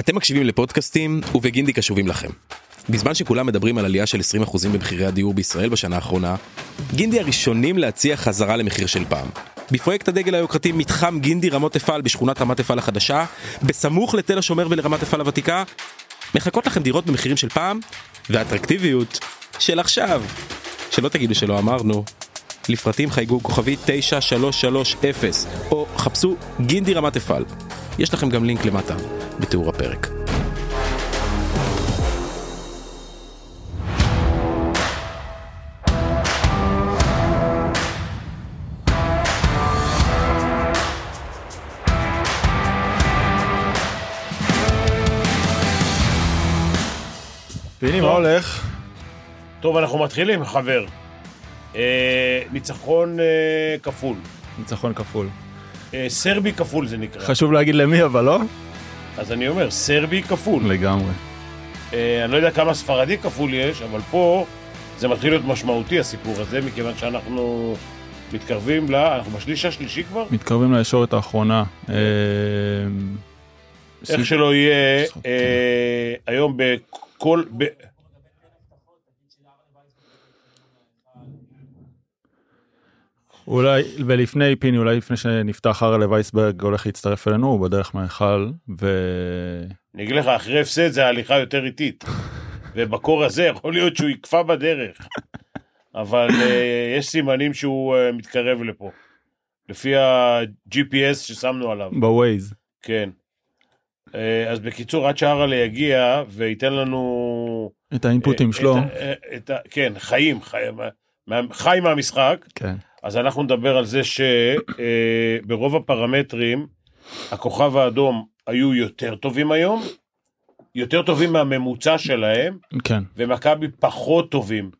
אתם מקשיבים לפודקאסטים ובגינדי קשובים לכם. בזמן שכולם מדברים על עלייה של 20% במחירי הדיור בישראל בשנה האחרונה, גינדי הראשונים להציע חזרה למחיר של פעם. בפרויקט הדגל היוקרתי מתחם גינדי רמות אפעל בשכונת רמת אפעל החדשה, בסמוך לתל השומר ולרמת אפעל הוותיקה, מחכות לכם דירות במחירים של פעם, ואטרקטיביות של עכשיו. שלא תגידו שלא אמרנו. לפרטים חייגו כוכבי 9330 או חפשו גינדי רמת אפעל. יש לכם גם לינק למטה בתיאור הפרק. פיני, מה הולך? טוב, אנחנו מתחילים, חבר. אה, ניצחון אה, כפול. ניצחון כפול. אה, סרבי כפול זה נקרא. חשוב להגיד למי, אבל לא? אז אני אומר, סרבי כפול. לגמרי. אני לא יודע כמה ספרדי כפול יש, אבל פה זה מתחיל להיות משמעותי הסיפור הזה, מכיוון שאנחנו מתקרבים ל... אנחנו בשליש השלישי כבר? מתקרבים לישורת האחרונה. אה, איך שלא יהיה, אה, היום בכל... אולי, ולפני פיני, אולי לפני שנפתח הראלה וייסברג הולך להצטרף אלינו, הוא בדרך מההיכל, ו... אני אגיד לך, אחרי הפסד זה הליכה יותר איטית. ובקור הזה יכול להיות שהוא יקפא בדרך. אבל אה, יש סימנים שהוא אה, מתקרב לפה. לפי ה-GPS ששמנו עליו. בווייז. כן. אה, אז בקיצור, עד שהרלה יגיע וייתן לנו... את האינפוטים אה, שלו. את אה, את ה- כן, חיים, חיים, חי מהמשחק. כן. אז אנחנו נדבר על זה שברוב הפרמטרים, הכוכב האדום היו יותר טובים היום, יותר טובים מהממוצע שלהם, כן. ומכבי פחות טובים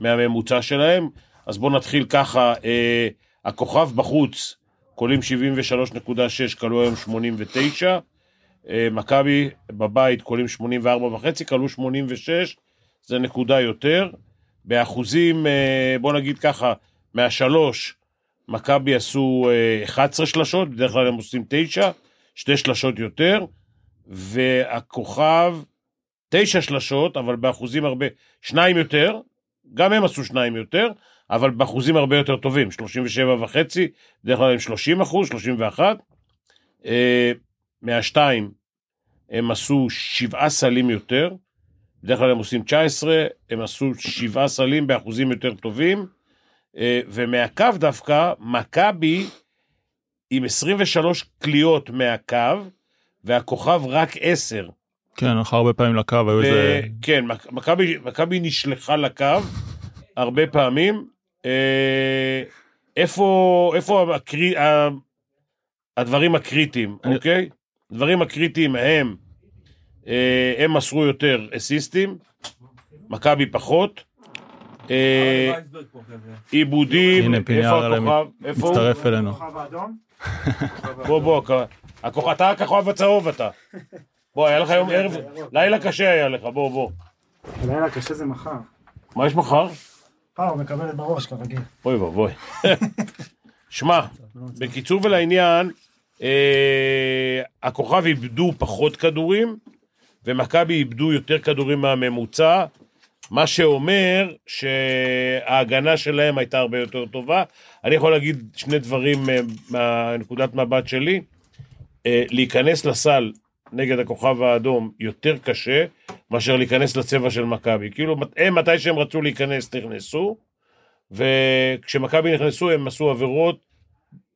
מהממוצע שלהם. אז בואו נתחיל ככה, אה, הכוכב בחוץ, קולים 73.6, כלו היום 89, אה, מכבי בבית קולים 84 וחצי, כלו 86, זה נקודה יותר. באחוזים, אה, בואו נגיד ככה, מהשלוש, מכבי עשו אה, 11 שלשות, בדרך כלל הם עושים 9, שתי שלשות יותר, והכוכב, תשע שלשות, אבל באחוזים הרבה, שניים יותר, גם הם עשו שניים יותר, אבל באחוזים הרבה יותר טובים, 37 וחצי, בדרך כלל הם 30 אחוז, 31. אה, מהשתיים הם עשו שבעה סלים יותר, בדרך כלל הם עושים 19, הם עשו שבעה סלים באחוזים יותר טובים, אה, ומהקו דווקא, מכבי עם 23 קליעות מהקו, והכוכב רק 10. כן, הלכה הרבה פעמים לקו, היו איזה... כן, מכ- מכבי נשלחה לקו הרבה פעמים. אה, איפה, איפה הקרי, ה- הדברים הקריטיים, אני- אוקיי? הדברים הקריטיים הם, אה, הם מסרו יותר אסיסטים, מכבי פחות. אה, עיבודים, איפה הכוכב? איפה הוא? מצטרף אלינו. בוא, בוא, הכ- הכוכב, אתה הכוכב הצהוב אתה. בוא, היה לך היום ערב, לילה קשה היה לך, בוא, בוא. לילה קשה זה מחר. מה יש מחר? אה, הוא מקבל בראש כרגיל. אוי ואבוי. שמע, בקיצור ולעניין, אה, הכוכב איבדו פחות כדורים, ומכבי איבדו יותר כדורים מהממוצע, מה שאומר שההגנה שלהם הייתה הרבה יותר טובה. אני יכול להגיד שני דברים אה, מהנקודת מבט שלי. אה, להיכנס לסל נגד הכוכב האדום יותר קשה מאשר להיכנס לצבע של מכבי. כאילו, הם מתי שהם רצו להיכנס, נכנסו, וכשמכבי נכנסו הם עשו עבירות,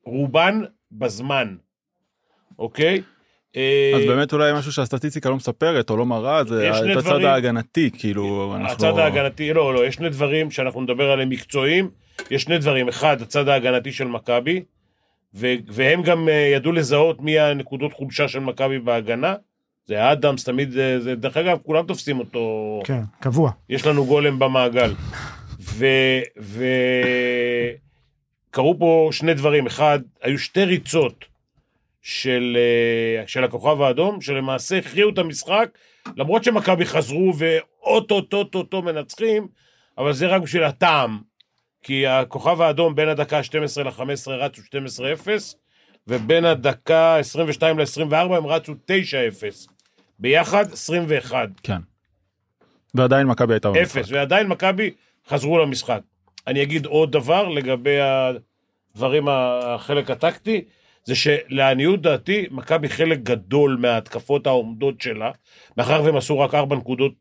רובן בזמן, אוקיי? אה, אז באמת אולי משהו שהסטטיסטיקה לא מספרת או לא מראה, זה את הצד ההגנתי, כאילו, אנחנו... הצד ההגנתי, לא, לא, יש שני דברים שאנחנו נדבר עליהם מקצועיים. יש שני דברים, אחד, הצד ההגנתי של מכבי, והם גם אה, ידעו לזהות מי הנקודות חולשה של מכבי בהגנה. זה אדמס, תמיד, אה, זה, דרך אגב, כולם תופסים אותו. כן, קבוע. יש לנו גולם במעגל. ו... ו... קרו פה שני דברים. אחד, היו שתי ריצות של, אה, של הכוכב האדום, שלמעשה הכריעו את המשחק, למרות שמכבי חזרו ואו-טו-טו-טו-טו מנצחים, אבל זה רק בשביל הטעם. כי הכוכב האדום בין הדקה ה-12 ל-15 רצו 12-0, ובין הדקה 22 ל-24 הם רצו 9-0. ביחד 21. כן. ועדיין מכבי הייתה במשחק. אפס, ועדיין מכבי חזרו למשחק. אני אגיד עוד דבר לגבי הדברים, החלק הטקטי, זה שלעניות דעתי, מכבי חלק גדול מההתקפות העומדות שלה, מאחר והם עשו רק ארבע נקודות,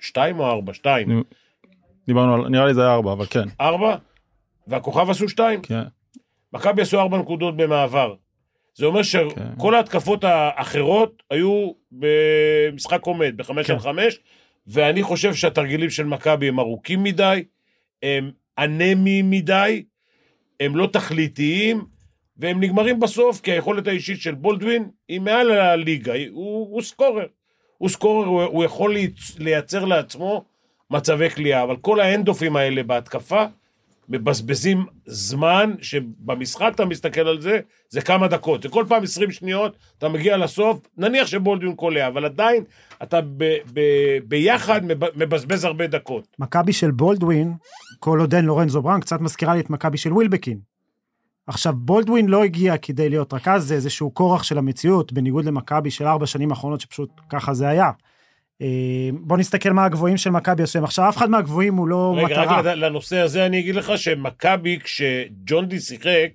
שתיים או ארבע? שתיים. נו, דיברנו על, נראה לי זה היה ארבע, אבל כן. ארבע? והכוכב עשו שתיים. כן. מכבי עשו ארבע נקודות במעבר. זה אומר שכל ההתקפות האחרות היו במשחק עומד, בחמש כן. על חמש, ואני חושב שהתרגילים של מכבי הם ארוכים מדי, הם אנמיים מדי, הם לא תכליתיים, והם נגמרים בסוף, כי היכולת האישית של בולדווין היא מעל הליגה, הוא, הוא סקורר. הוא סקורר, הוא, הוא יכול לייצ- לייצר לעצמו מצבי כליאה, אבל כל האנדופים האלה בהתקפה, מבזבזים זמן שבמשחק אתה מסתכל על זה, זה כמה דקות. זה כל פעם 20 שניות, אתה מגיע לסוף, נניח שבולדווין קולע, אבל עדיין אתה ב, ב, ביחד מב- מבזבז הרבה דקות. מכבי של בולדווין, כל עוד אין לורנזו בראון, קצת מזכירה לי את מכבי של ווילבקין. עכשיו, בולדווין לא הגיע כדי להיות רכז, זה איזשהו כורח של המציאות, בניגוד למכבי של ארבע שנים האחרונות, שפשוט ככה זה היה. אה, בוא נסתכל מה הגבוהים של מכבי עושים. עכשיו, אף אחד מהגבוהים הוא לא רגע, מטרה. רק לד- לנושא הזה אני אגיד לך שמכבי, כשג'ונדי שיחק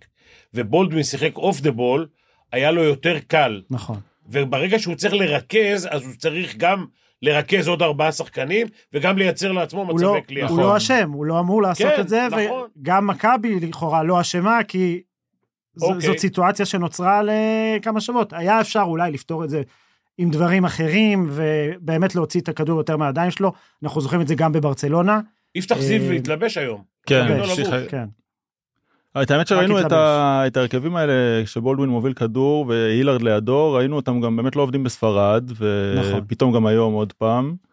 ובולדווין שיחק אוף דה בול, היה לו יותר קל. נכון. וברגע שהוא צריך לרכז, אז הוא צריך גם לרכז עוד ארבעה שחקנים, וגם לייצר לעצמו הוא לא, מצבי כליאה. הוא לא אשם, הוא לא אמור לעשות כן, את זה, נכון. וגם מכבי לכאורה לא אשמה, כי ז, אוקיי. זאת סיטואציה שנוצרה לכמה שבועות. היה אפשר אולי לפתור את זה עם דברים אחרים, ובאמת להוציא את הכדור יותר מהידיים שלו. אנחנו זוכרים את זה גם בברצלונה. יפתח זיו אה, התלבש היום. כן, לא התלבש, לבוש. שיחק- כן. את האמת שראינו את. ה... את ההרכבים האלה שבולדווין מוביל כדור והילארד לידו ראינו אותם גם באמת לא עובדים בספרד נכון. ופתאום גם היום עוד פעם.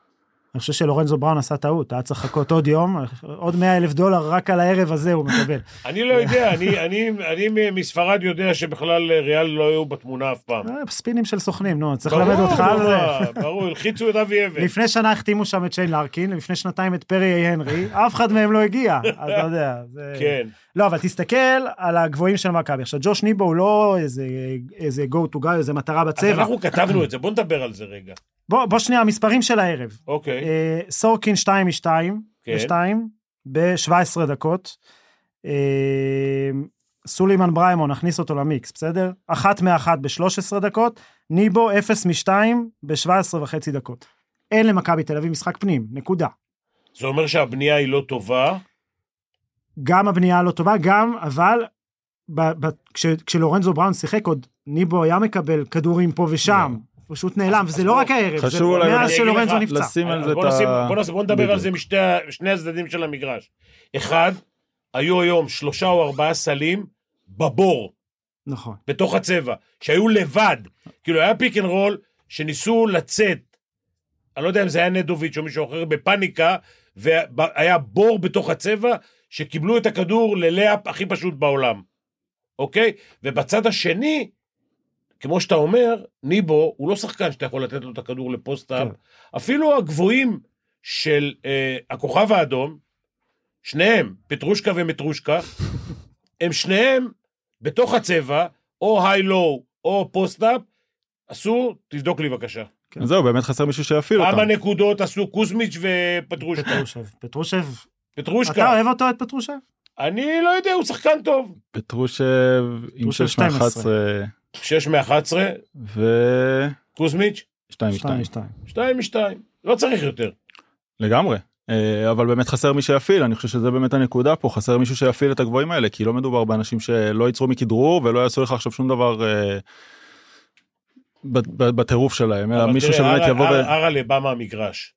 אני חושב שלורנזו בראון עשה טעות, היה צריך לחכות עוד יום, עוד 100 אלף דולר רק על הערב הזה הוא מקבל. אני לא יודע, אני, אני, אני מספרד יודע שבכלל ריאל לא היו בתמונה אף פעם. אה, ספינים של סוכנים, נו, צריך ללמד אותך על זה. ברור, ברור, הלחיצו את אבי אבן. לפני שנה החתימו שם את שיין לארקין, לפני שנתיים את פרי איי הנרי, אף אחד מהם לא הגיע, אז אתה יודע. זה... כן. לא, אבל תסתכל על הגבוהים של מכבי. עכשיו, ג'וש ניבו הוא לא איזה, go to guy, איזה מטרה אז בצבע. אנחנו כתבנו את זה, בוא נדבר על זה רגע. בוא, בוא שנייה, המספרים של הערב. אוקיי. אה, סורקין 2 מ-2, כן. ב-2, ב-17 דקות. אה, סולימן בריימון, נכניס אותו למיקס, בסדר? אחת מאחת ב-13 דקות, ניבו 0 מ-2 ב-17 וחצי דקות. אין למכבי תל אביב משחק פנים, נקודה. זה אומר שהבנייה היא לא טובה. גם הבנייה לא טובה, גם, אבל ב- ב- כש, כשלורנזו בראון שיחק עוד, ניבו היה מקבל כדורים פה ושם, פשוט נעלם, וזה לא רק הערב, זה מאז שלורנזו נפצע. לשים על אז זה בוא את ה... בוא נעשה- בוא נדבר על זה משתי ה- שני הצדדים של המגרש. אחד, היו היום שלושה או ארבעה סלים בבור, נכון. בתוך הצבע, שהיו לבד. כאילו היה pick and roll שניסו לצאת, אני לא יודע אם זה היה נדוביץ' או מישהו אחר, בפאניקה, והיה בור בתוך הצבע, שקיבלו את הכדור ל layup הכי פשוט בעולם, אוקיי? ובצד השני, כמו שאתה אומר, ניבו הוא לא שחקן שאתה יכול לתת לו את הכדור ל post-up. כן. אפילו הגבוהים של אה, הכוכב האדום, שניהם, פטרושקה ומטרושקה, הם שניהם בתוך הצבע, או היי-לואו או פוסט-אפ, עשו, תבדוק לי בבקשה. זהו באמת חסר מישהו שיפעיל אותם. כמה נקודות עשו קוזמיץ' ופטרושקה? פטרושב. פטרושב, אתה פטרושקה, אוהב אותו את פטרושב? אני לא יודע, הוא שחקן טוב. פטרושב עם פטרושב 6 מ-11 6 מ-11, ו... קוזמיץ', 2 שתיים מ-2. משתיים. 2 מ-2. לא צריך יותר. לגמרי. אה, אבל באמת חסר מי שיפעיל אני חושב שזה באמת הנקודה פה חסר מישהו שיפעיל את הגבוהים האלה כי לא מדובר באנשים שלא ייצרו מכדרור ולא יעשו לך עכשיו שום דבר אה, בטירוף שלהם אלא מישהו שבאמת יבוא אראלה בא מהמגרש.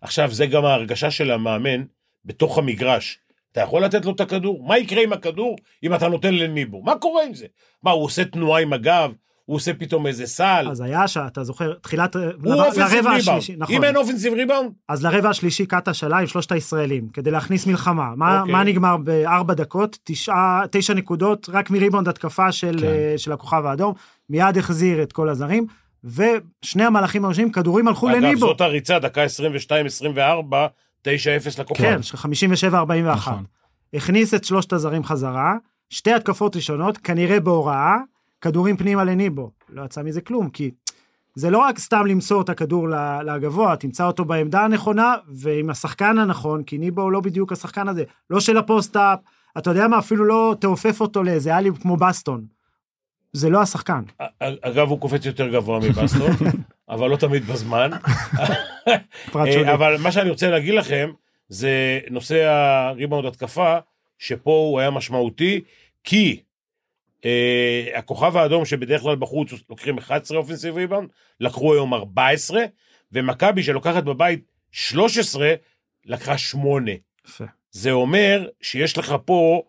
עכשיו, זה גם ההרגשה של המאמן בתוך המגרש. אתה יכול לתת לו את הכדור? מה יקרה עם הכדור אם אתה נותן לניבו? מה קורה עם זה? מה, הוא עושה תנועה עם הגב? הוא עושה פתאום איזה סל? אז היה שאתה זוכר, תחילת, הוא לר- offensive לרבע ריבאונד. נכון. אם אין offensive rebound, אז לרבע השלישי קטש עלה עם שלושת הישראלים, כדי להכניס מלחמה. מה, אוקיי. מה נגמר בארבע דקות? תשעה, תשע נקודות, רק מריבאונד התקפה של, כן. אה, של הכוכב האדום, מיד החזיר את כל הזרים, ושני המהלכים הראשונים, כדורים הלכו אגב, לניבו. זאת הריצה, דקה 22-24, 9-0 לכוכב. כן, של 57-41. נכון. הכניס את שלושת הזרים חזרה, שתי התקפות ראשונות, כנראה בהוראה, כדורים פנימה לניבו. לא יצא מזה כלום, כי זה לא רק סתם למסור את הכדור לגבוה, תמצא אותו בעמדה הנכונה ועם השחקן הנכון, כי ניבו הוא לא בדיוק השחקן הזה, לא של ה post-up, אתה יודע מה, אפילו לא תעופף אותו לאיזה alley כמו בסטון. זה לא השחקן. אגב, הוא קופץ יותר גבוה מבסטון, אבל לא תמיד בזמן. אה. אבל מה שאני רוצה להגיד לכם, זה נושא הריבאונד התקפה, שפה הוא היה משמעותי, כי אה, הכוכב האדום שבדרך כלל בחוץ לוקחים 11 אופנסיב ריבאונד, לקחו היום 14, ומכבי שלוקחת בבית 13, לקחה 8. יפה. זה אומר שיש לך פה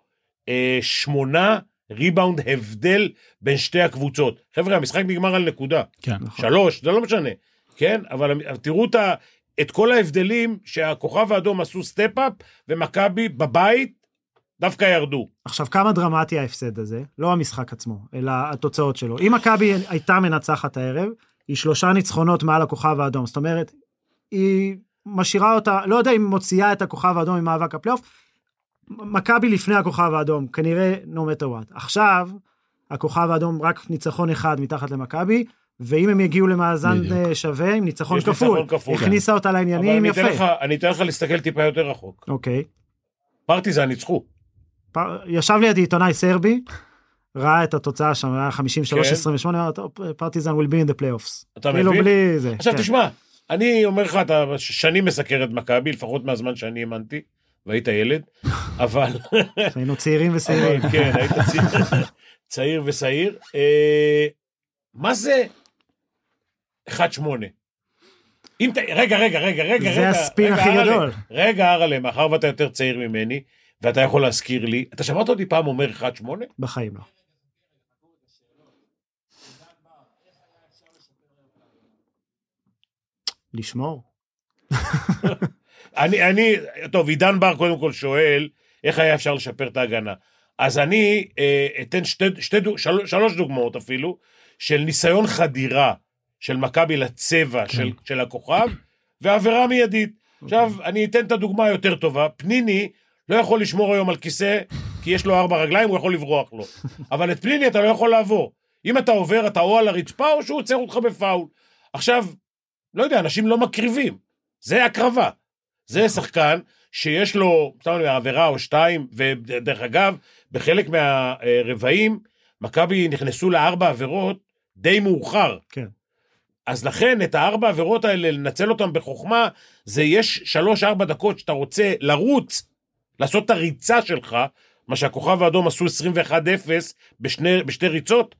אה, שמונה ריבאונד הבדל בין שתי הקבוצות. חבר'ה, המשחק נגמר על נקודה. כן. נכון. שלוש, זה לא משנה, כן? אבל תראו את, ה- את כל ההבדלים שהכוכב האדום עשו step-up, ומכבי בבית דווקא ירדו. עכשיו, כמה דרמטי ההפסד הזה? לא המשחק עצמו, אלא התוצאות שלו. אם מכבי הייתה מנצחת הערב, היא שלושה ניצחונות מעל הכוכב האדום. זאת אומרת, היא משאירה אותה, לא יודע אם מוציאה את הכוכב האדום ממאבק הפלייאוף. מכבי לפני הכוכב האדום, כנראה no matter what. עכשיו, הכוכב האדום רק ניצחון אחד מתחת למכבי, ואם הם יגיעו למאזן בדיוק. אה, שווה, עם ניצחון כפול, כפול, הכניסה אותה אבל לעניינים אני יפה. אתן, לך, אני אתן לך להסתכל טיפה יותר רחוק. אוקיי. פרטיזן ניצחו. פ- ישב לידי עיתונאי סרבי, ראה את התוצאה שם, היה 53-28, אמר, "טוב, פרטיזן will be in the playoffs. אתה כאילו מבין? בלי זה. עכשיו כן. תשמע, אני אומר לך, אתה שנים מסקר את מכבי, לפחות מהזמן שאני האמנתי, והיית ילד, אבל... היינו צעירים ושעירים. כן, היית צעיר, צעיר ושעיר. אה, מה זה 1-8? אם ת... רגע, רגע, רגע, רגע, זה. הספין הכי גדול. רגע, ארלה, מאחר ואתה יותר צעיר ממני, ואתה יכול להזכיר לי, אתה שמעת אותי פעם אומר 1-8? בחיים לא. לשמור. אני, אני, טוב, עידן בר קודם כל שואל, איך היה אפשר לשפר את ההגנה? אז אני אה, אתן שתי, שתי, של, שלוש דוגמאות אפילו, של ניסיון חדירה של מכבי לצבע כן. של, של הכוכב, ועבירה מיידית. עכשיו, אוקיי. אני אתן את הדוגמה היותר טובה. פניני לא יכול לשמור היום על כיסא, כי יש לו ארבע רגליים, הוא יכול לברוח לו. אבל את פניני אתה לא יכול לעבור. אם אתה עובר, אתה או על הרצפה, או שהוא עוצר אותך בפאול. עכשיו, לא יודע, אנשים לא מקריבים. זה הקרבה. זה שחקן שיש לו, סתם אני אומר, עבירה או שתיים, ודרך אגב, בחלק מהרבעים, מכבי נכנסו לארבע עבירות די מאוחר. כן. אז לכן, את הארבע עבירות האלה, לנצל אותן בחוכמה, זה יש שלוש-ארבע דקות שאתה רוצה לרוץ, לעשות את הריצה שלך, מה שהכוכב האדום עשו 21-0 בשני, בשתי ריצות,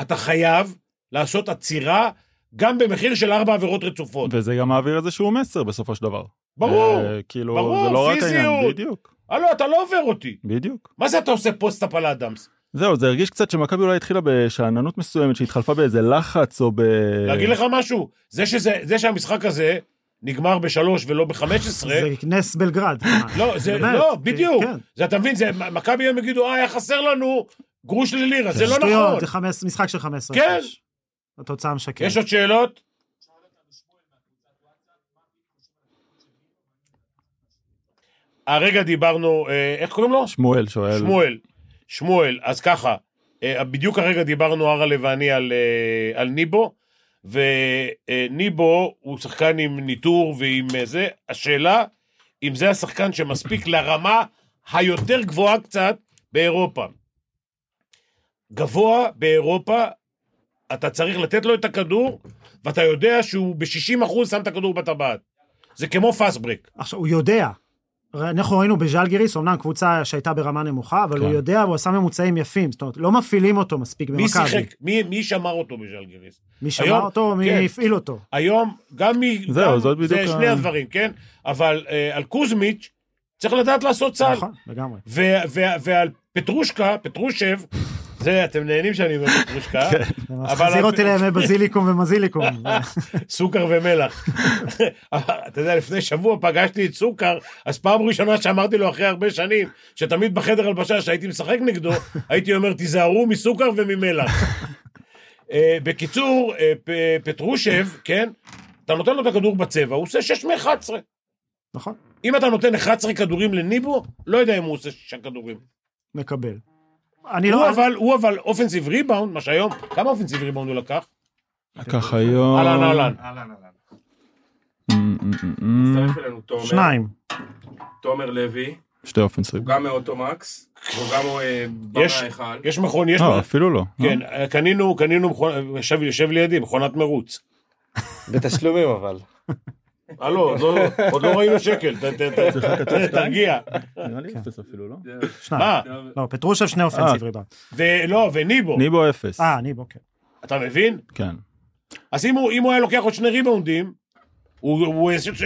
אתה חייב לעשות עצירה גם במחיר של ארבע עבירות רצופות. וזה גם מעביר איזשהו מסר בסופו של דבר. ברור, אה, כאילו, ברור, זה לא רק פיזיות. העניין, בדיוק, הלו, אתה לא עובר אותי. בדיוק. מה זה אתה עושה פוסט-אפ על אדמס? זהו, זה הרגיש קצת שמכבי אולי התחילה בשאננות מסוימת שהתחלפה באיזה לחץ או ב... להגיד לך משהו, זה, שזה, זה שהמשחק הזה נגמר בשלוש ולא ב-15, זה נס בלגרד. לא, זה, באמת, לא, בדיוק. כן. זה, אתה מבין, זה, מכבי היום יגידו, אה, היה חסר לנו גרוש ללירה, זה לא שטויות, נכון. זה חמש- משחק של 15. כן. התוצאה משקרת. יש עוד שאלות? הרגע דיברנו, אה, איך קוראים לו? שמואל שואל. שמואל. שמואל, אז ככה, אה, בדיוק הרגע דיברנו, ארלה ואני, על, אה, על ניבו, וניבו הוא שחקן עם ניטור ועם אה, זה, השאלה, אם זה השחקן שמספיק לרמה היותר גבוהה קצת באירופה. גבוה באירופה, אתה צריך לתת לו את הכדור, ואתה יודע שהוא ב-60% שם את הכדור בטבעת. זה כמו פאסט ברק. עכשיו, הוא יודע. אנחנו ראינו בז'לגיריס, אמנם קבוצה שהייתה ברמה נמוכה, אבל כן. הוא יודע, הוא עשה ממוצעים יפים. זאת אומרת, לא מפעילים אותו מספיק במכבי. מי שיחק? מי, מי שמר אותו בז'לגיריס? מי שמר היום- אותו, מי כן. הפעיל אותו. היום, גם מ... זהו, גם, זאת בדיוק זה ה- שני הדברים, כן? אבל אה, על קוזמיץ' צריך לדעת לעשות סל. נכון, לגמרי. ו- ו- ועל פטרושקה, פטרושב, זה, אתם נהנים שאני אומר פטרושקה, כן. מחזיר אותי לימי בזיליקום ומזיליקום. סוכר ומלח. אתה יודע, לפני שבוע פגשתי את סוכר, אז פעם ראשונה שאמרתי לו אחרי הרבה שנים, שתמיד בחדר הלבשה שהייתי משחק נגדו, הייתי אומר, תיזהרו מסוכר וממלח. אה, בקיצור, אה, פטרושב, כן, אתה נותן לו את הכדור בצבע, הוא עושה 6 מ-11. נכון, אם אתה נותן 11 כדורים לניבו, לא יודע אם הוא עושה 6 כדורים. מקבל. אני הוא לא... אבל, הוא אבל אופנסיב ריבאונד, מה שהיום, כמה אופנסיב ריבאונד הוא לקח? לקח היום... אהלן, אהלן. מצטרף אלינו תומר, שניים. תומר לוי, שתי אופנסיב. גם מאוטומקס, הוא גם אה, יש- אחד. יש מכון, יש... לא, אפילו לא. כן, קנינו, קנינו, יושב יושב לידי, מכונת מרוץ. בתשלומים אבל. הלו, עוד לא- עוד לא ראינו שקל, ת- ת- ת- תרגיע. נראה לי אפס אפילו, לא? שניים. מה? לא, פטרושב שני אופנסיב ריבאונד. ולא, וניבו, ניבו אפס. אה, אני בוקר. אתה מבין? כן. אז אם הוא היה לוקח עוד שני ריבאונדים,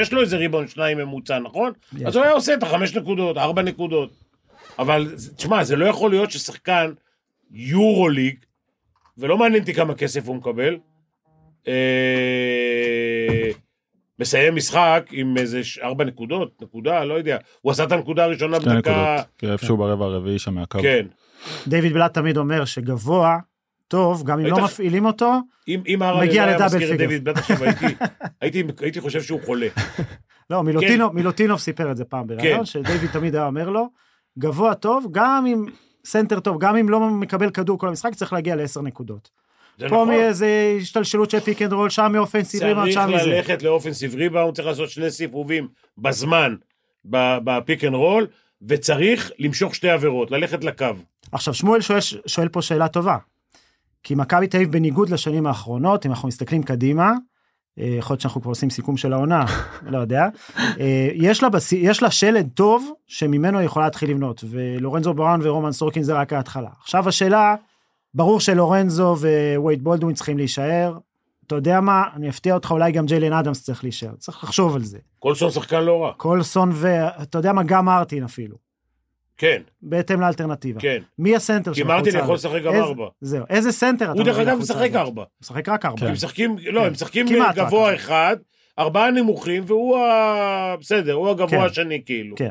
יש לו איזה ריבאונד שניים ממוצע, נכון? אז הוא היה עושה את החמש נקודות, ארבע נקודות. אבל, תשמע, זה לא יכול להיות ששחקן יורו ליג, ולא מעניין אותי כמה כסף הוא מקבל, אה, מסיים משחק עם איזה ארבע נקודות, נקודה, לא יודע. הוא עשה את הנקודה הראשונה שתי בדקה... נקודות. כן, איפשהו ברבע הרביעי שם מהקו. כן. דיוויד בלאט תמיד אומר שגבוה, טוב, גם אם היית- לא מפעילים אותו, אם אם אהרן מגיע ל double עכשיו, הייתי- הייתי- הייתי חושב שהוא חולה. לא, מילוטינוב, מילוטינוב סיפר את זה פעם בראיון, כן. שדיוויד תמיד היה אומר לו, גבוה טוב, גם אם סנטר טוב, גם אם לא מקבל כדור כל המשחק, צריך להגיע לעשר נקודות. פה נכון. מאיזה השתלשלות של pick and roll, שם מ offensive rebound, צריך שם מזה. ללכת ל offensive rebound, צריך לעשות שני סיבובים בזמן ב pick and roll, וצריך למשוך שתי עבירות, ללכת לקו. עכשיו שמואל שואל, שואל פה שאלה טובה. כי מכבי תל אביב בניגוד לשנים האחרונות, אם אנחנו מסתכלים קדימה, אה, יכול להיות שאנחנו כבר עושים סיכום של העונה, לא יודע, אה, יש לה, בס... יש לה שלד טוב שממנו היא יכולה להתחיל לבנות, ולורנזו בראון ורומן סורקין זה רק ההתחלה. עכשיו השאלה, ברור שלורנזו ווייד בולדווין צריכים להישאר, אתה יודע מה, אני אפתיע אותך, אולי גם ג'יילן אדמס צריך להישאר, צריך לחשוב על זה. קולסון שחקן לא רע. קולסון ואתה יודע מה, גם מרטין אפילו, כן, בהתאם לאלטרנטיבה. כן. מי הסנטר כי של מרטין הקבוצה יכול הזאת? לשחק גם איזה- ארבע. זהו, איזה סנטר אתה הוא דרך אגב משחק? ארבע. משחק רק ארבע. הם משחקים, לא, הם משחקים גבוה. אחד, ארבעה נמוכים, והוא ה... בסדר, הוא הגבוה כן. השני כאילו. כן.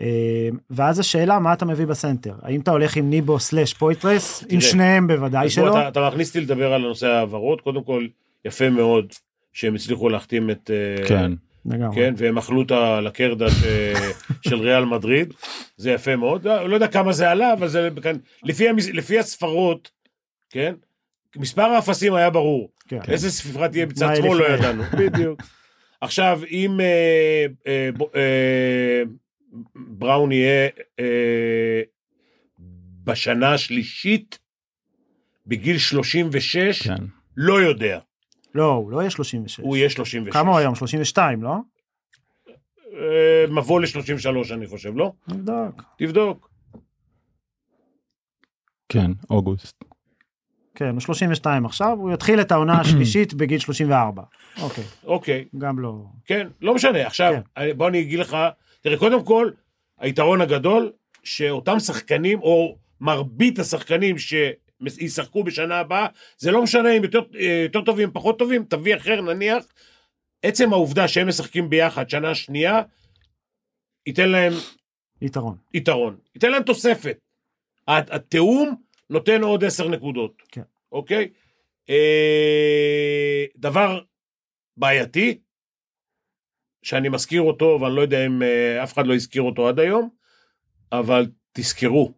אה, ואז השאלה, מה אתה מביא בסנטר? האם אתה הולך עם ניבו סלאש פויטרס? עם שניהם בוודאי שלא. אתה, אתה מכניס אותי לדבר על הנושא ההעברות, קודם כל, יפה מאוד שהם הצליחו להחתים את... אה, כן. לגמרי. כן, והם אכלו את הלקרדה ש... של ריאל מדריד, זה יפה מאוד, לא, לא יודע כמה זה עלה, אבל זה כאן, לפי, המס... לפי הספרות, כן, מספר האפסים היה ברור, כן. איזה ספירה תהיה בצד שמאל לא? ידענו, בדיוק. עכשיו, אם אה, אה, אה, בראון יהיה אה, בשנה השלישית, בגיל 36, כן. לא יודע, לא, הוא לא יהיה 36. הוא יהיה 36. כמה הוא היום? 32, לא? אה, מבוא ל-33 אני חושב, לא? נבדוק. תבדוק. כן, אוגוסט. כן, הוא 32 עכשיו, הוא יתחיל את העונה השלישית בגיל 34. אוקיי, אוקיי, גם לא... כן, לא משנה. עכשיו, כן. בוא אני אגיד לך, תראה, קודם כל, היתרון הגדול, שאותם שחקנים, או מרבית השחקנים שישחקו בשנה הבאה, זה לא משנה אם יותר, אה, יותר טובים, פחות טובים, תביא אחר נניח, עצם העובדה שהם משחקים ביחד שנה שנייה, ייתן להם יתרון. יתרון, ייתן להם תוספת. הת- התיאום נותן עוד עשר נקודות. כן. אוקיי? אה, דבר בעייתי, שאני מזכיר אותו, ואני לא יודע אם אה, אף אחד לא הזכיר אותו עד היום, אבל תזכרו,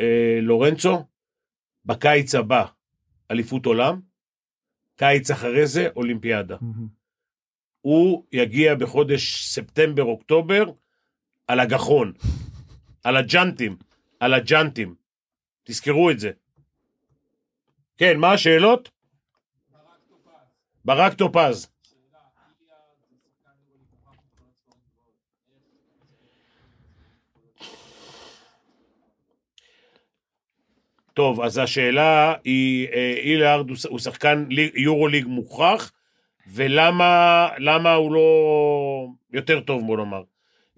אה, לורנצו, בקיץ הבא, אליפות עולם, קיץ אחרי זה, אולימפיאדה. מהמם. הוא יגיע בחודש ספטמבר-אוקטובר על הגחון, על הג'אנטים, על הג'אנטים. תזכרו את זה. כן, מה השאלות? ברק טופז. טוב, אז השאלה היא, אה, אילארד הוא שחקן לי- יורו ליג מוכרח, ולמה למה הוא לא יותר טוב, בוא נאמר.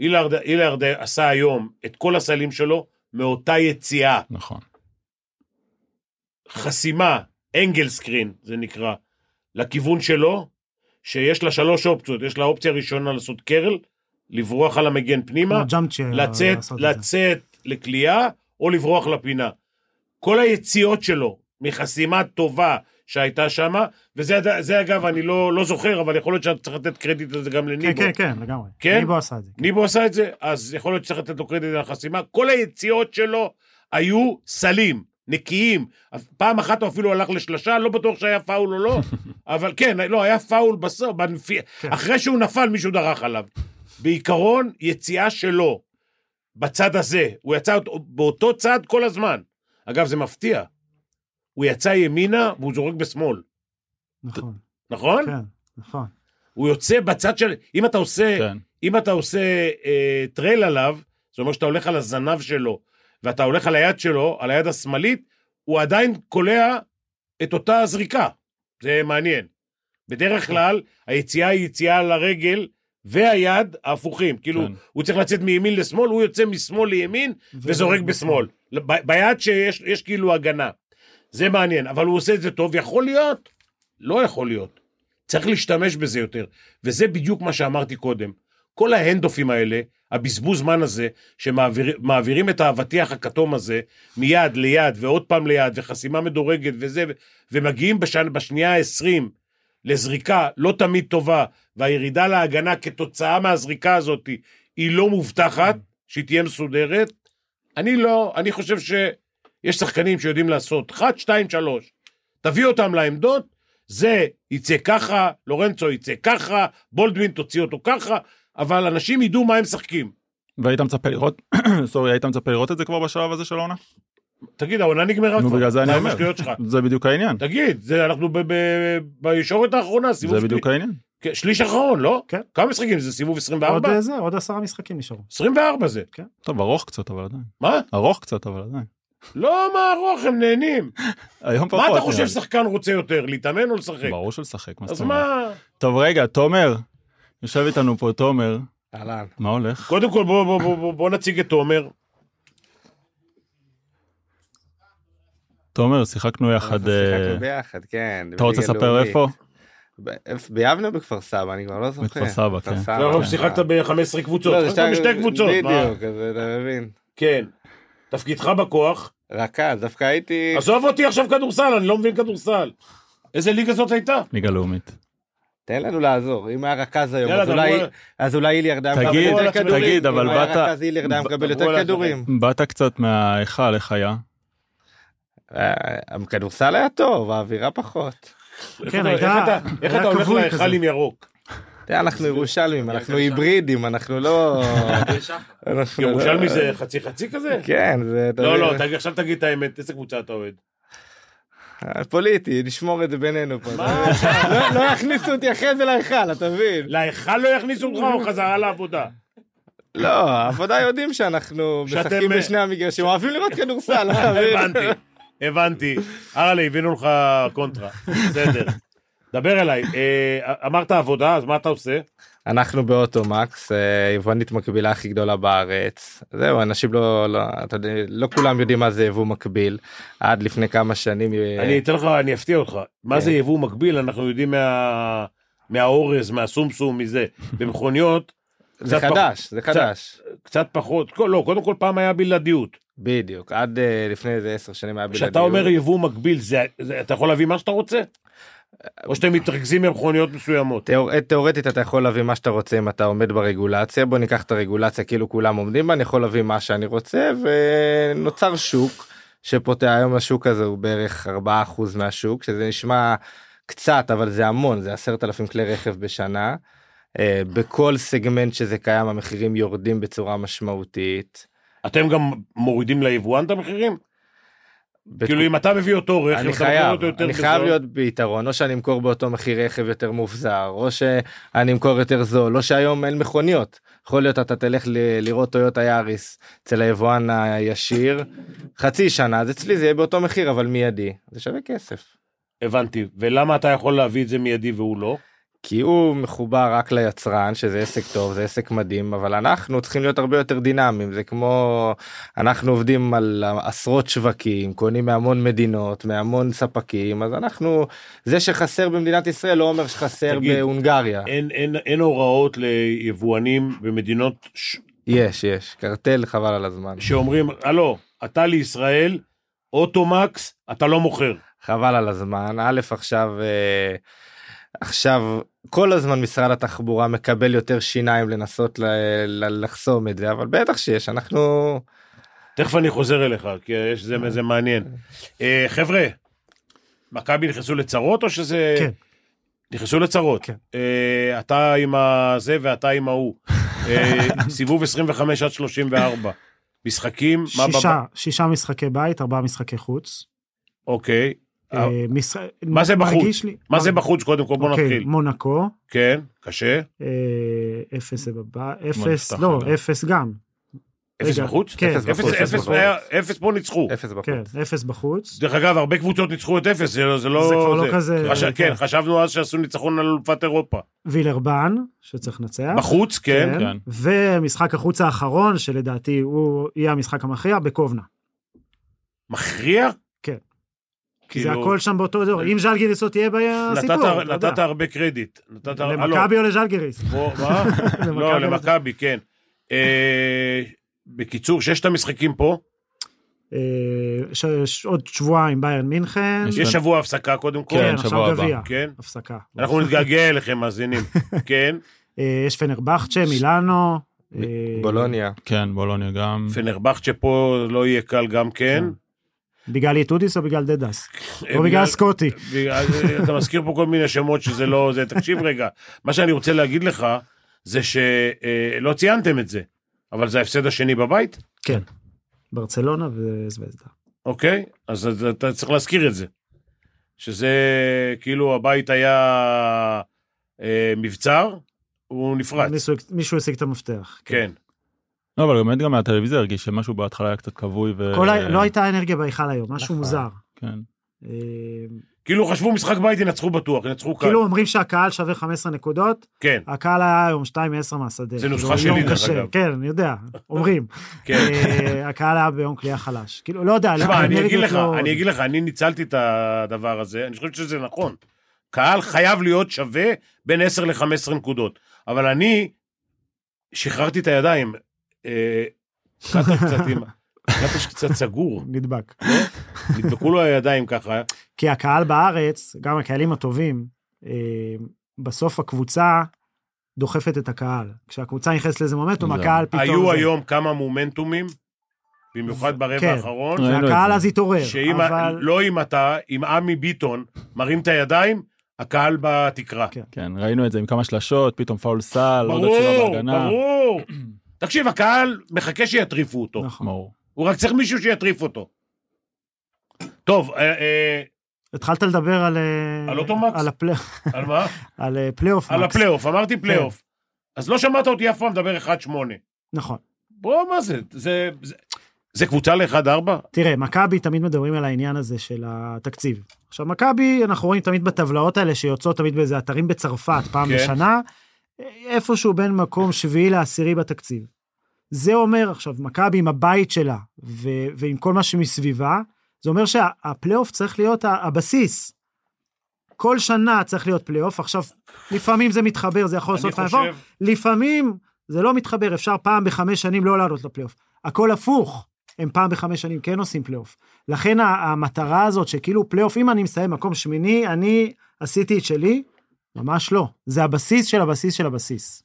אילארד, אילארד עשה היום את כל הסלים שלו מאותה יציאה, נכון. חסימה, אנגל סקרין, זה נקרא, לכיוון שלו, שיש לה שלוש אופציות, יש לה אופציה ראשונה לעשות קרל, לברוח על המגן פנימה. לצאת. לצאת לקליעה, או לברוח לפינה. כל היציאות שלו מחסימה טובה שהייתה שם, וזה זה, אגב, אני לא, לא זוכר, אבל יכול להיות שאתה צריך לתת קרדיט לזה גם כן, לניבו. כן, כן, לגמרי. כן? ניבו עשה את זה. כן. ניבו עשה את זה, אז יכול להיות שצריך לתת לו קרדיט על החסימה. כל היציאות שלו היו סלים, נקיים. פעם אחת הוא אפילו הלך לשלושה, לא בטוח שהיה פאול או לא, אבל כן, לא, היה פאול בסוף, בנפי... כן. אחרי שהוא נפל מישהו דרך עליו. בעיקרון, יציאה שלו בצד הזה, הוא יצא אותו- באותו צד כל הזמן. אגב, זה מפתיע. הוא יצא ימינה והוא זורק בשמאל, נכון, נכון? כן, נכון. הוא יוצא בצד של... אם אתה עושה... כן. אם אתה עושה אה, trail עליו, זאת אומרת שאתה הולך על הזנב שלו, ואתה הולך על היד שלו, על היד השמאלית, הוא עדיין קולע את אותה זריקה. זה מעניין. בדרך כלל, היציאה היא יציאה על הרגל והיד ההפוכים. כאילו, כן. הוא צריך לצאת מימין לשמאל, הוא יוצא משמאל לימין וזורק בשמאל. ב- ביד שיש יש כאילו הגנה. זה מעניין, אבל הוא עושה את זה טוב, יכול להיות, לא יכול להיות. צריך להשתמש בזה יותר. וזה בדיוק מה שאמרתי קודם. כל ההנדופים האלה, הבזבוז זמן הזה, שמעבירים את האבטיח הכתום הזה מיד ליד ועוד פעם ליד, וחסימה מדורגת וזה, ו- ומגיעים בשנ... בשנייה ה-20 לזריקה לא תמיד טובה, והירידה להגנה כתוצאה מהזריקה הזאת היא לא מובטחת, שהיא תהיה מסודרת. אני לא, אני חושב שיש שחקנים שיודעים לעשות 1, 2, 3. תביא אותם לעמדות, זה יצא ככה, לורנצו יצא ככה, בולדווין תוציא אותו ככה, אבל אנשים ידעו מה הם משחקים. והיית מצפה לראות, סורי, היית מצפה לראות את זה כבר בשלב הזה של העונה? תגיד, העונה נגמרה נו, כבר. בגלל זה אני אומר. זה בדיוק העניין. תגיד, זה אנחנו ב- ב- בישורת האחרונה, סיבוב זה בדיוק העניין. כן, שליש אחרון, לא? כן. כמה משחקים זה? סיבוב עוד 24? אה, זה, עוד עשרה משחקים נשארו. 24 זה. טוב, ארוך קצת, אבל עדיין. מה? ארוך קצת, אבל עדיין. לא, מה ארוך, הם נהנים. היום פחות. מה אתה חושב. שחקן רוצה יותר, להתאמן או לשחק? ברור שלשחק, מה אז זאת אומרת? מה? טוב, רגע, תומר. יושב איתנו פה תומר, אהלן. מה הולך? קודם כל בוא נציג את תומר. תומר, שיחקנו יחד. שיחקנו אה, ביחד, כן. אתה רוצה לספר. איפה? ביבנה בכפר סבא? אני כבר לא זוכר. בכפר סבא, כן. סבא, לא, כן. שיחקת ב-15 קבוצות, לא, זה שיחקת בשתי קבוצות. מה? בדיוק, אז אתה מבין. כן. תפקידך בכוח. רכז, דווקא הייתי... עזוב אותי עכשיו כדורסל, אני לא מבין כדורסל. איזה ליגה זאת הייתה? ליגה לאומית. תן לנו לעזור, אם היה רכז היום, אז אולי- היה תגיד, מקבל יותר תגיד, כדורים. אבל אם היה באת- רכז איליארד היה מקבל יותר על כדורים. באת קצת מההיכל, איך היה? אה, הכדורסל היה טוב, האווירה פחות. כן, הייתה- איך אתה- הולך להיכל. עם ירוק? אנחנו ירושלמים, אנחנו היברידים, אנחנו לא... לא- ירושלמי זה חצי חצי כזה? כן, זה... לא, לא, עכשיו תגיד את האמת, איזה קבוצה אתה אוהד? פוליטי, נשמור את זה בינינו פה. מה? לא- לא יכניסו אותי אחרי זה להיכל, אתה מבין? להיכל לא יכניסו אותך או חזרה לעבודה? לא, העבודה יודעים שאנחנו משחקים בשני המגרשים, אוהבים לראות כדורסל, אתה מבין? הבנתי, הבנתי. אראלה, הבאנו לך קונטרה, בסדר. דבר אליי, אה, אמרת עבודה, אז מה אתה עושה? אנחנו באוטומקס, אה, יבואנית מקבילה הכי גדולה בארץ. זהו, אנשים לא, לא, אתה יודע, לא כולם יודעים מה זה יבוא מקביל. עד לפני כמה שנים... אה, אני אתן לך, אני אפתיע אותך. מה כן. זה יבוא מקביל, אנחנו יודעים מה- מהאורז, מהסומסום, מזה. במכוניות, זה קצת חדש, זה קצת- חדש. קצת פחות, כל- לא, קודם כל פעם היה בלעדיות. בדיוק, עד אה, לפני איזה עשר שנים היה בלעדיות. כשאתה אומר יבוא מקביל, זה- זה- אתה יכול להביא מה שאתה רוצה? או שאתם מתרכזים במכוניות מסוימות? תיאור- תיאורטית אתה יכול להביא מה שאתה רוצה אם אתה עומד ברגולציה בוא ניקח את הרגולציה כאילו כולם עומדים בה אני יכול להביא מה שאני רוצה ונוצר שוק שפותח היום השוק הזה הוא בערך 4% מהשוק שזה נשמע קצת אבל זה המון זה 10,000 כלי רכב בשנה. אה, בכל סגמנט שזה קיים המחירים יורדים בצורה משמעותית. אתם גם מורידים ליבואן את המחירים? כאילו אם אתה מביא אותו רכב, אני חייב, אותו אני. חייב להיות ביתרון, או שאני אמכור באותו מחיר רכב יותר מובזר, או שאני אמכור יותר זול, או שהיום אין מכוניות. יכול להיות אתה תלך ל- לראות טויוטה יאריס אצל היבואן הישיר, חצי שנה, אז אצלי זה יהיה באותו מחיר אבל מיידי, זה שווה כסף. הבנתי. ולמה אתה יכול להביא את זה מיידי והוא לא? כי הוא מחובר רק ליצרן שזה עסק טוב זה עסק מדהים אבל אנחנו צריכים להיות הרבה יותר דינמיים. זה כמו אנחנו עובדים על עשרות שווקים קונים מהמון מדינות מהמון ספקים אז אנחנו זה שחסר במדינת ישראל לא אומר שחסר תגיד, בהונגריה. אין, אין, אין הוראות ליבואנים במדינות ש... יש יש קרטל חבל על הזמן. שאומרים, הלו, אתה לישראל, אוטומקס, אתה לא מוכר. חבל על הזמן. א' עכשיו אה, עכשיו כל הזמן משרד התחבורה מקבל יותר שיניים לנסות ל- ל- לחסום את זה אבל בטח שיש אנחנו תכף אני חוזר אליך, כי יש זה, זה מעניין. אה, חבר'ה, מכבי נכנסו לצרות או שזה... כן. נכנסו לצרות. כן. אה, אתה עם הזה ואתה עם ההוא. אה, סיבוב 25 עד 34. משחקים, מה שישה, שישה משחקי בית, ארבעה משחקי חוץ. אוקיי. משח- מה זה בחוץ? מה זה בחוץ? קודם כל בוא אוקיי, נתחיל. מונקו, כן, קשה. אה, אפס זה בבית, אפס, לא. אפס גם. אפס בחוץ? כן, אפס בחוץ. פה ניצחו. אפס בחוץ. כן, אפס בחוץ. דרך אגב, הרבה קבוצות ניצחו את אפס, זה לא... זה לא כבר לא כזה- כן. כן, חשבנו אז שעשו ניצחון על אלופת אירופה. וילרבן, שצריך לנצח. בחוץ, כן. כן. ומשחק החוץ האחרון, שלדעתי הוא יהיה המשחק המכריע, בקובנה. מכריע? כן. כי כאילו, זה הכל שם באותו אזור. אם ז'לגיריס לא תהיה בסיפור, נתת, הרבה קרדיט. למכבי או לז'לגיריס? מה? לא, למכבי, כן. אה, בקיצור, ששת המשחקים פה, אה, עוד שבועיים ביירן מינכן. יש- שבוע הפסקה קודם כל. כן, כן, עכשיו. גביע. כן. הפסקה. אנחנו נתגעגע אליכם, מאזינים. כן. אה, יש פנרבכצ'ה, מילאנו. בולוניה. כן, בולוניה גם. פנרבכצ'ה פה לא יהיה קל גם כן. בגלל איטודיס או בגלל דדס? אה, או בגלל סקוטי. אתה מזכיר פה כל מיני שמות שזה לא זה. תקשיב רגע, מה שאני רוצה להגיד לך, זה שלא ציינתם את זה, אבל זה ההפסד השני בבית, כן. ברצלונה וזווזדה. אוקיי? אז אתה צריך להזכיר את זה. שזה כאילו הבית היה אה, מבצר, הוא נפרץ. מישהו- מישהו השיג את המפתח. כן. לא, אבל באמת גם מהטלוויזיה הרגיש שמשהו בהתחלה היה קצת כבוי ו... כל ה- לא הייתה אנרגיה בהיכל היום, משהו נכון. מוזר. כן. אה, כאילו חשבו משחק בית ינצחו בטוח, ינצחו קל. כאילו אומרים שהקהל שווה 15 נקודות, כן, הקהל היה היום 2 מ-10 מהשדה. זה נוסחה כאילו, שלי, יום דרך. אגב. כן, אני יודע, אומרים. כן. אה, הקהל היה ביום קליעה חלש. כאילו, לא יודע, תשמע, אני אגיד לך, לא- אני אגיד לך, אני ניצלתי את הדבר הזה, אני חושב שזה נכון. קהל חייב להיות שווה בין 10 ל-15 נקודות. אבל אני שחררתי את הידיים. אה, קטש קצת עם... קטש קצת סגור, נדבק. נדבקו לו הידיים ככה. כי הקהל בארץ, גם הקהלים הטובים, אה, בסוף הקבוצה דוחפת את הקהל. כשהקבוצה נכנסת לאיזה מומנטום, זה- הקהל פתאום... היו זה- היום כמה מומנטומים, במיוחד ברבע כן. האחרון, והקהל. אז התעורר, שאם, אבל... לא אם אתה, אם עמי ביטון מרים את הידיים, הקהל בתקרה. כן. כן, ראינו את זה עם כמה שלשות, פתאום פאול סל, עוד ברור, בהגנה. ברור. תקשיב, הקהל מחכה שיטריפו אותו. נכון. הוא רק צריך מישהו שיטריף אותו. טוב, אה, אה, התחלת לדבר על... אה, על אוטומקס? על הפלי- על מה? על אה, פלייאוף על. הפלייאוף, אמרתי פלייאוף. כן. אז לא שמעת אותי אף פעם מדבר 1-8. נכון. בוא, מה זה? זה- זה- זה קבוצה ל-1-4? תראה, מכבי תמיד מדברים על העניין הזה של התקציב. עכשיו, מכבי, אנחנו רואים תמיד בטבלאות האלה שיוצאות תמיד באיזה אתרים בצרפת פעם כן. בשנה, איפשהו בין מקום שביעי לעשירי בתקציב. זה אומר, עכשיו, מכבי עם הבית שלה ו- ועם כל מה שמסביבה, זה אומר שהפלייאוף צריך להיות הבסיס. כל שנה צריך להיות פלייאוף, עכשיו, לפעמים זה מתחבר, זה יכול לעשות חושב, לפעמים זה לא מתחבר, אפשר פעם בחמש שנים לא לעלות לפלייאוף. הכל הפוך, הם פעם בחמש שנים כן עושים פלייאוף. לכן המטרה הזאת שכאילו פלייאוף, אם אני מסיים מקום שמיני, אני עשיתי את שלי, ממש לא. זה הבסיס של הבסיס של הבסיס.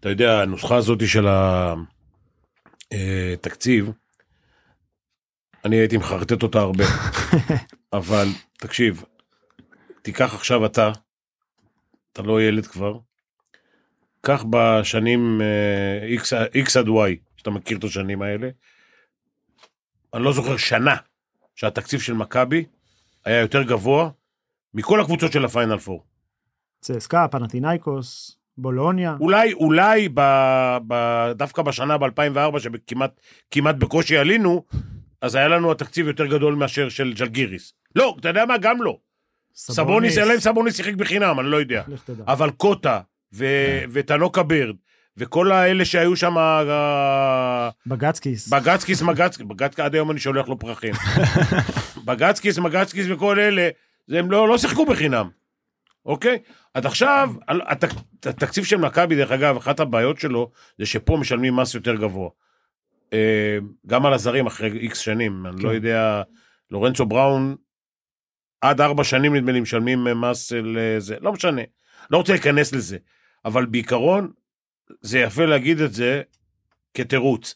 אתה יודע, הנוסחה הזאת של התקציב, אני הייתי מחרטט אותה הרבה. אבל תקשיב, תיקח עכשיו אתה, אתה לא ילד כבר, קח בשנים אה, X, X עד Y, שאתה מכיר את השנים האלה, אני לא זוכר שנה שהתקציב של מכבי היה יותר גבוה מכל הקבוצות של הפיינל פור. צסקה, פנטינאיקוס, בולוניה. אולי, אולי ב, ב, דווקא בשנה ב-2004, שכמעט כמעט בקושי עלינו, אז היה לנו התקציב יותר גדול מאשר של ג'לגיריס. לא, אתה יודע מה? גם לא. סבוניס, אלא אם סבוניס שיחק בחינם, אני לא יודע. אבל קוטה, ו- ותנוקה בירד, וכל האלה שהיו שם, בגצקיס. בגצקיס, מגצקיס, בגצקיס, עד היום אני שולח לו פרחים. בגצקיס, מגצקיס וכל אלה, זה הם לא, לא שיחקו בחינם, אוקיי? אז עכשיו, התק- התקציב של מכבי, דרך אגב, אחת הבעיות שלו, זה שפה משלמים מס יותר גבוה. אה, גם על הזרים אחרי איקס שנים, אני לא כן. יודע, לורנצו בראון, עד ארבע שנים נדמה לי משלמים אה, מס של אה, זה, לא משנה, לא רוצה להיכנס לזה, אבל בעיקרון, זה יפה להגיד את זה, כתירוץ.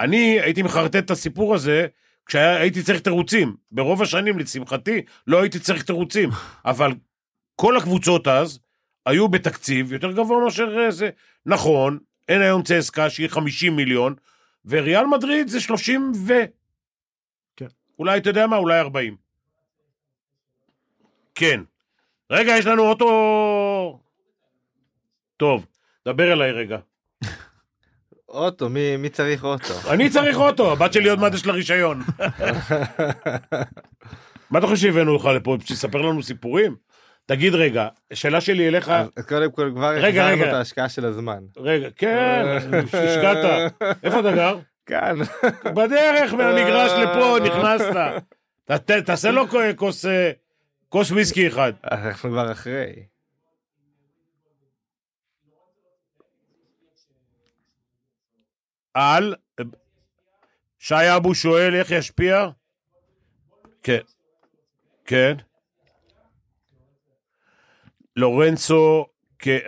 אני הייתי מחרטט את הסיפור הזה כשהייתי צריך תירוצים. ברוב השנים, לשמחתי, לא הייתי צריך תירוצים. אבל כל הקבוצות אז היו בתקציב יותר גבוה מאשר אה, זה. נכון, אין היום צסקה שהיא 50 מיליון, וריאל מדריד זה 30 ו... כן. אולי, אתה יודע מה? אולי 40. כן. רגע, יש לנו אוטו... טוב, דבר אליי רגע. אוטו, מי, מי צריך אוטו? אני צריך אוטו, הבת שלי עוד מעט יש לה רישיון. מה אתה חושב שהבאנו לך לפה? שיספר לנו סיפורים? תגיד רגע, שאלה שלי אליך, קודם כל כבר החזרנו. את ההשקעה של הזמן. רגע, כן, השקעת. איפה אתה גר? כאן. בדרך מהמגרש לפה נכנסת. תעשה לו כוס, אה, כוס וויסקי אחד. אנחנו כבר אחרי. על, שי אבו שואל איך ישפיע? כן. כן. לורנצו,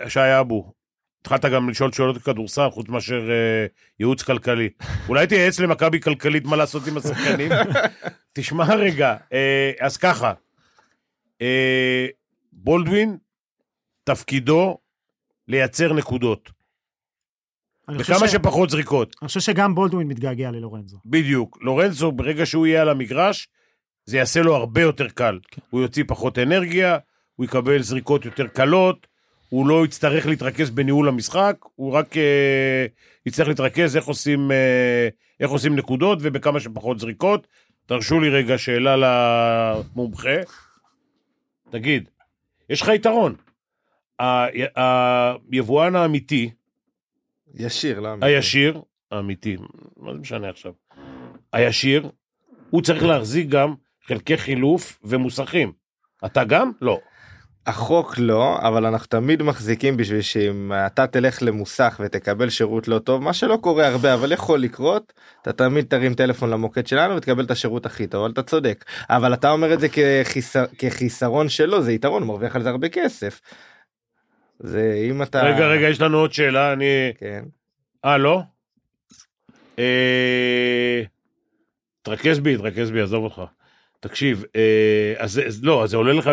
שי אבו, התחלת גם לשאול שאלות כדורסל, חוץ מאשר אה, ייעוץ כלכלי. אולי תייעץ למכבי כלכלית מה לעשות עם השחקנים? תשמע רגע, אה, אז ככה, אה, בולדווין, תפקידו לייצר נקודות, וכמה ש- שפחות זריקות. אני חושב שגם בולדווין מתגעגע ללורנזו. בדיוק. לורנזו, ברגע שהוא יהיה על המגרש, זה יעשה לו הרבה יותר קל. הוא יוציא פחות אנרגיה, הוא יקבל זריקות יותר קלות, הוא לא יצטרך להתרכז בניהול המשחק, הוא רק אה, יצטרך להתרכז איך עושים, אה, איך עושים נקודות ובכמה שפחות זריקות. תרשו לי רגע שאלה למומחה. תגיד, יש לך יתרון. היבואן האמיתי, ישיר, לא אמיתי. הישיר, האמיתי, מה זה משנה עכשיו? הישיר, הוא צריך להחזיק גם חלקי חילוף ומוסכים. אתה גם? לא. החוק לא, אבל אנחנו תמיד מחזיקים בשביל שאם אתה תלך למוסך ותקבל שירות לא טוב, מה שלא קורה הרבה אבל יכול לקרות, אתה תמיד תרים טלפון למוקד שלנו ותקבל את השירות הכי טוב, אבל אתה צודק. אבל אתה אומר את זה כחיסר, כחיסרון שלו, זה יתרון, הוא מרוויח על זה הרבה כסף. זה אם אתה... רגע, רגע, יש לנו עוד שאלה, אני... כן. אה, לא? אה... תרכז בי, תרכז בי, עזוב אותך. תקשיב, אה, אז לא, אז זה עולה לך,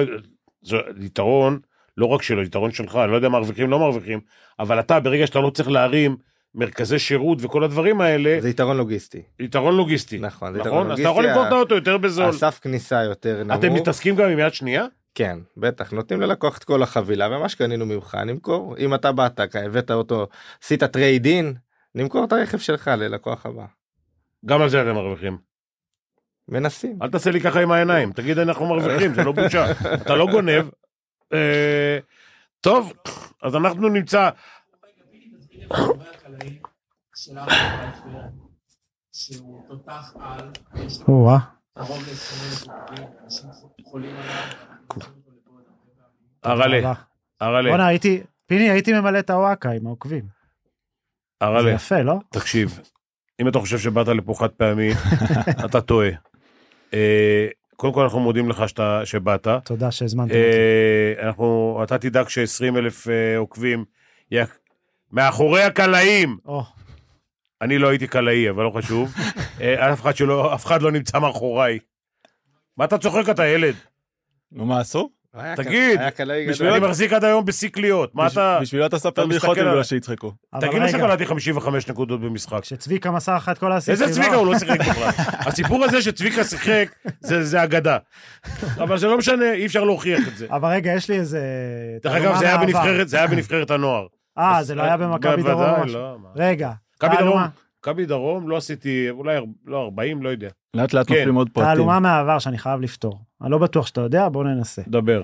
זה יתרון, לא רק שלו, יתרון שלך, אני לא יודע מרוויחים, לא מרוויחים, אבל אתה, ברגע שאתה לא צריך להרים מרכזי שירות וכל הדברים האלה, זה יתרון לוגיסטי. יתרון לוגיסטי. נכון, זה נכון? יתרון אז אתה יכול לוגיסטי, למכור את האוטו יותר בזול. הסף כניסה יותר נמוך. אתם מתעסקים גם עם יד שנייה? כן, בטח, נותנים ללקוח את כל החבילה, ומה שקנינו ממך נמכור. אם אתה באת, הבאת אותו, עשית trade-in, נמכור את הרכב שלך ללקוח הבא. גם על זה אתם מרוויחים. מנסים. אל תעשה לי ככה עם העיניים, תגיד אנחנו מרוויחים, זה לא בושה. אתה לא גונב. אה, טוב, אז אנחנו נמצא... שהוא תותח על, יש לו או-אה. קרוב ל-20 אלף אנשים חולים עליו. הרלה, רבה. הרלה, בואנה, הייתי, פיני, הייתי ממלא את הוואקה עם העוקבים. זה הרלה, יפה, לא? תקשיב, אם אתה חושב שבאת לפה חד פעמי, אתה טועה. אה, קודם כל אנחנו מודים לך שאתה- שבאת. תודה שהזמנתם אותי. אה, אנחנו, אתה תדאג ש-20 אלף אה, עוקבים, מאחורי הקלעים, אני לא הייתי קלעי, אבל לא חשוב, אף אחד שלא, אף אחד לא נמצא מאחוריי. מה אתה צוחק אתה ילד? נו מה עשו? היה תגיד, קל- היה קלעי בשביל- גדול. אני מחזיק עד היום בשיא קליעות, מה אתה... בשבילה אתה אתה ספר מסתכל בדיחות עליי. בגלל שיצחקו. אבל תגיד לו שקלעתי 55 נקודות במשחק. כשצביקה מסר לך את כל האסיסטים. איזה צביקה? הוא לא שיחק בכלל. הסיפור הזה שצביקה שיחק, זה זה אגדה. אבל זה לא משנה, אי אפשר להוכיח את זה. אבל רגע, יש לי איזה... דרך אגב, זה היה. בנבחרת- הנוער. אה, זה לא היה במכבי דרום. לא. רגע, מכבי דרום, תעלומה. מכבי דרום, לא עשיתי, אולי אר- לא 40, לא יודע. לאט לאט כן. נופלים עוד פרטים. תעלומה מהעבר שאני חייב לפתור. אני לא בטוח שאתה יודע, בוא ננסה. דבר.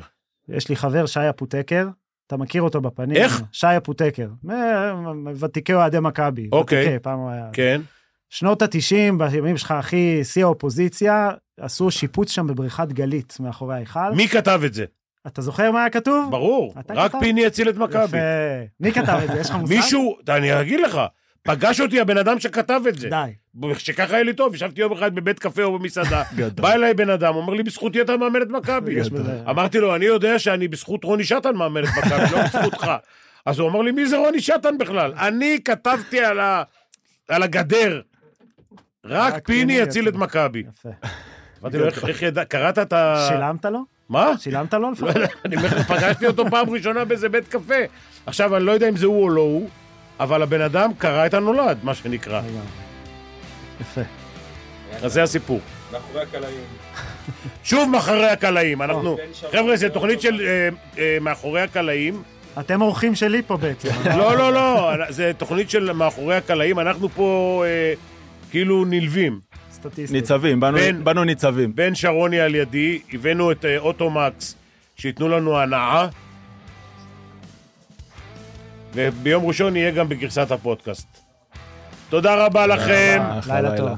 יש לי חבר, שי אפוטקר, אתה מכיר אותו בפנים. איך? שי אפוטקר. מ- ותיקי אוהדי מכבי. אוקיי. ותיקי, פעם הוא היה... כן. שנות ה-90, בימים שלך הכי שיא האופוזיציה, עשו שיפוץ שם בבריכת גלית מאחורי ההיכל. מי כתב את זה? אתה זוכר מה היה כתוב? ברור. רק כתב? פיני הציל את מכבי. יפה. מי כתב את זה? יש לך מושג? מישהו, אני אגיד לך, פגש אותי הבן אדם שכתב את זה. די. שככה היה לי טוב, ישבתי יום אחד בבית קפה או במסעדה. בא אליי בן אדם, אומר לי, בזכותי אתה מאמן את מכבי. אמרתי לו, אני יודע שאני בזכות רוני שטן מאמן את מכבי, לא בזכותך. אז הוא אמר לי, מי זה רוני שטן בכלל? אני כתבתי על ה... על הגדר. רק רק פיני יציל את. מכבי. יפה. אמרתי לו, איך ידע, קראת את ה... שילמת לו? מה? שילמת לו לפחות? יודע, אני אומר לך, פגשתי אותו פעם ראשונה באיזה בית קפה. עכשיו, אני לא יודע אם זה הוא או לא הוא, אבל הבן אדם קרא את הנולד, מה שנקרא. יפה. אז זה הסיפור. מאחורי הקלעים. שוב מאחורי הקלעים, אנחנו... בן שרון. חבר'ה, זו תוכנית של אה, אה, מאחורי הקלעים. אתם אורחים שלי פה בעצם. לא, לא, לא, זו תוכנית של מאחורי הקלעים, אנחנו פה אה, כאילו נלווים. ניצבים, סטטיסטית. באנו- בן- באנו ניצבים. בן שרוני על ידי, הבאנו את אוטומקס, שייתנו לנו הנאה. וביום ראשון יהיה גם בגרסת הפודקאסט. תודה רבה לכם. לילה. טוב.